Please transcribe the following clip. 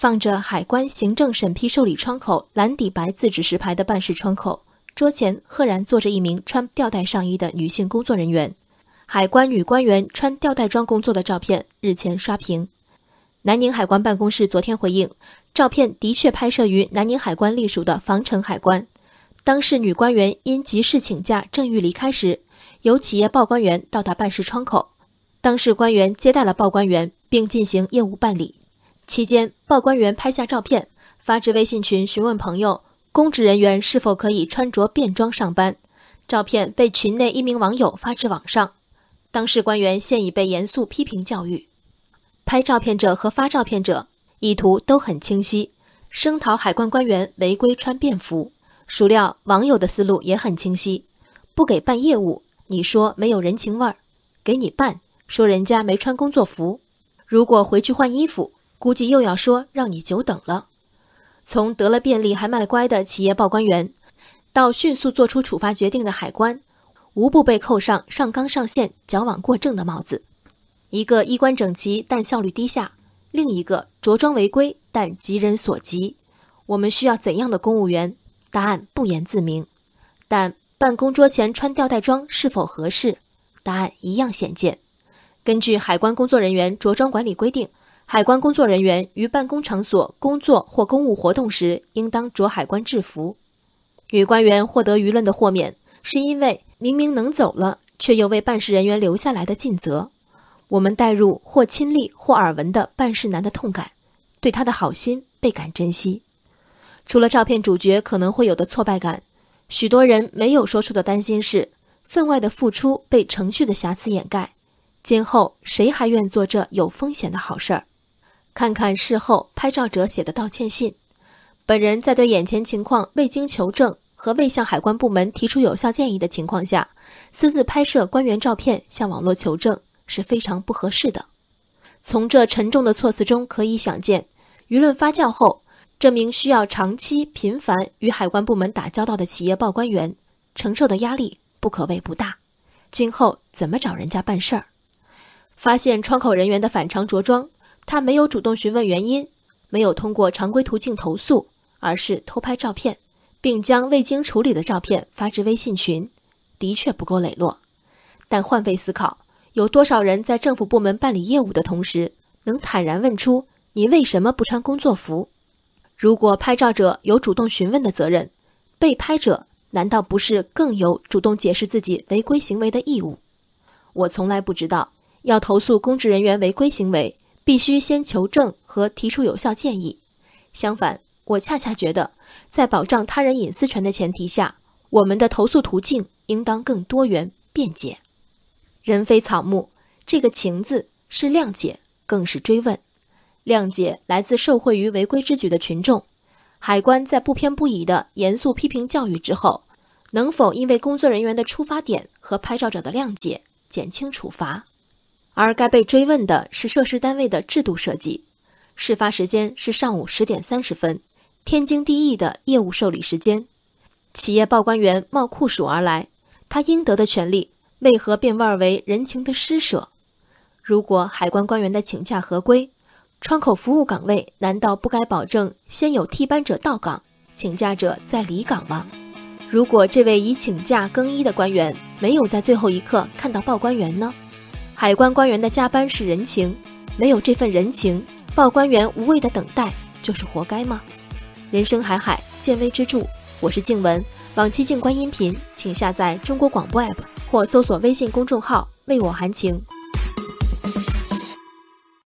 放着海关行政审批受理窗口蓝底白字指示牌的办事窗口，桌前赫然坐着一名穿吊带上衣的女性工作人员。海关女官员穿吊带装工作的照片日前刷屏。南宁海关办公室昨天回应，照片的确拍摄于南宁海关隶属的防城海关。当事女官员因急事请假，正欲离开时，由企业报关员到达办事窗口，当事官员接待了报关员，并进行业务办理。期间，报关员拍下照片，发至微信群询问朋友，公职人员是否可以穿着便装上班。照片被群内一名网友发至网上，当事官员现已被严肃批评教育。拍照片者和发照片者意图都很清晰，声讨海关官员违规穿便服。孰料网友的思路也很清晰，不给办业务，你说没有人情味儿；给你办，说人家没穿工作服。如果回去换衣服。估计又要说让你久等了。从得了便利还卖乖的企业报关员，到迅速做出处罚决定的海关，无不被扣上上纲上线、矫枉过正的帽子。一个衣冠整齐但效率低下，另一个着装违规但急人所急。我们需要怎样的公务员？答案不言自明。但办公桌前穿吊带装是否合适？答案一样显见。根据海关工作人员着装管理规定。海关工作人员于办公场所工作或公务活动时，应当着海关制服。女官员获得舆论的豁免，是因为明明能走了，却又为办事人员留下来的尽责。我们带入或亲历或耳闻的办事难的痛感，对他的好心倍感珍惜。除了照片主角可能会有的挫败感，许多人没有说出的担心是：分外的付出被程序的瑕疵掩盖，今后谁还愿做这有风险的好事儿？看看事后拍照者写的道歉信，本人在对眼前情况未经求证和未向海关部门提出有效建议的情况下，私自拍摄官员照片向网络求证是非常不合适的。从这沉重的措辞中可以想见，舆论发酵后，这名需要长期频繁与海关部门打交道的企业报关员承受的压力不可谓不大。今后怎么找人家办事儿？发现窗口人员的反常着装。他没有主动询问原因，没有通过常规途径投诉，而是偷拍照片，并将未经处理的照片发至微信群，的确不够磊落。但换位思考，有多少人在政府部门办理业务的同时，能坦然问出你为什么不穿工作服？如果拍照者有主动询问的责任，被拍者难道不是更有主动解释自己违规行为的义务？我从来不知道要投诉公职人员违规行为。必须先求证和提出有效建议。相反，我恰恰觉得，在保障他人隐私权的前提下，我们的投诉途径应当更多元便捷。人非草木，这个“情”字是谅解，更是追问。谅解来自受惠于违规之举的群众。海关在不偏不倚的严肃批评教育之后，能否因为工作人员的出发点和拍照者的谅解，减轻处罚？而该被追问的是涉事单位的制度设计。事发时间是上午十点三十分，天经地义的业务受理时间。企业报关员冒酷暑而来，他应得的权利为何变味为人情的施舍？如果海关官员的请假合规，窗口服务岗位难道不该保证先有替班者到岗，请假者再离岗吗？如果这位已请假更衣的官员没有在最后一刻看到报关员呢？海关官员的加班是人情，没有这份人情，报关员无谓的等待就是活该吗？人生海海，见微知著。我是静文，往期静观音频，请下载中国广播 APP 或搜索微信公众号“为我含情”。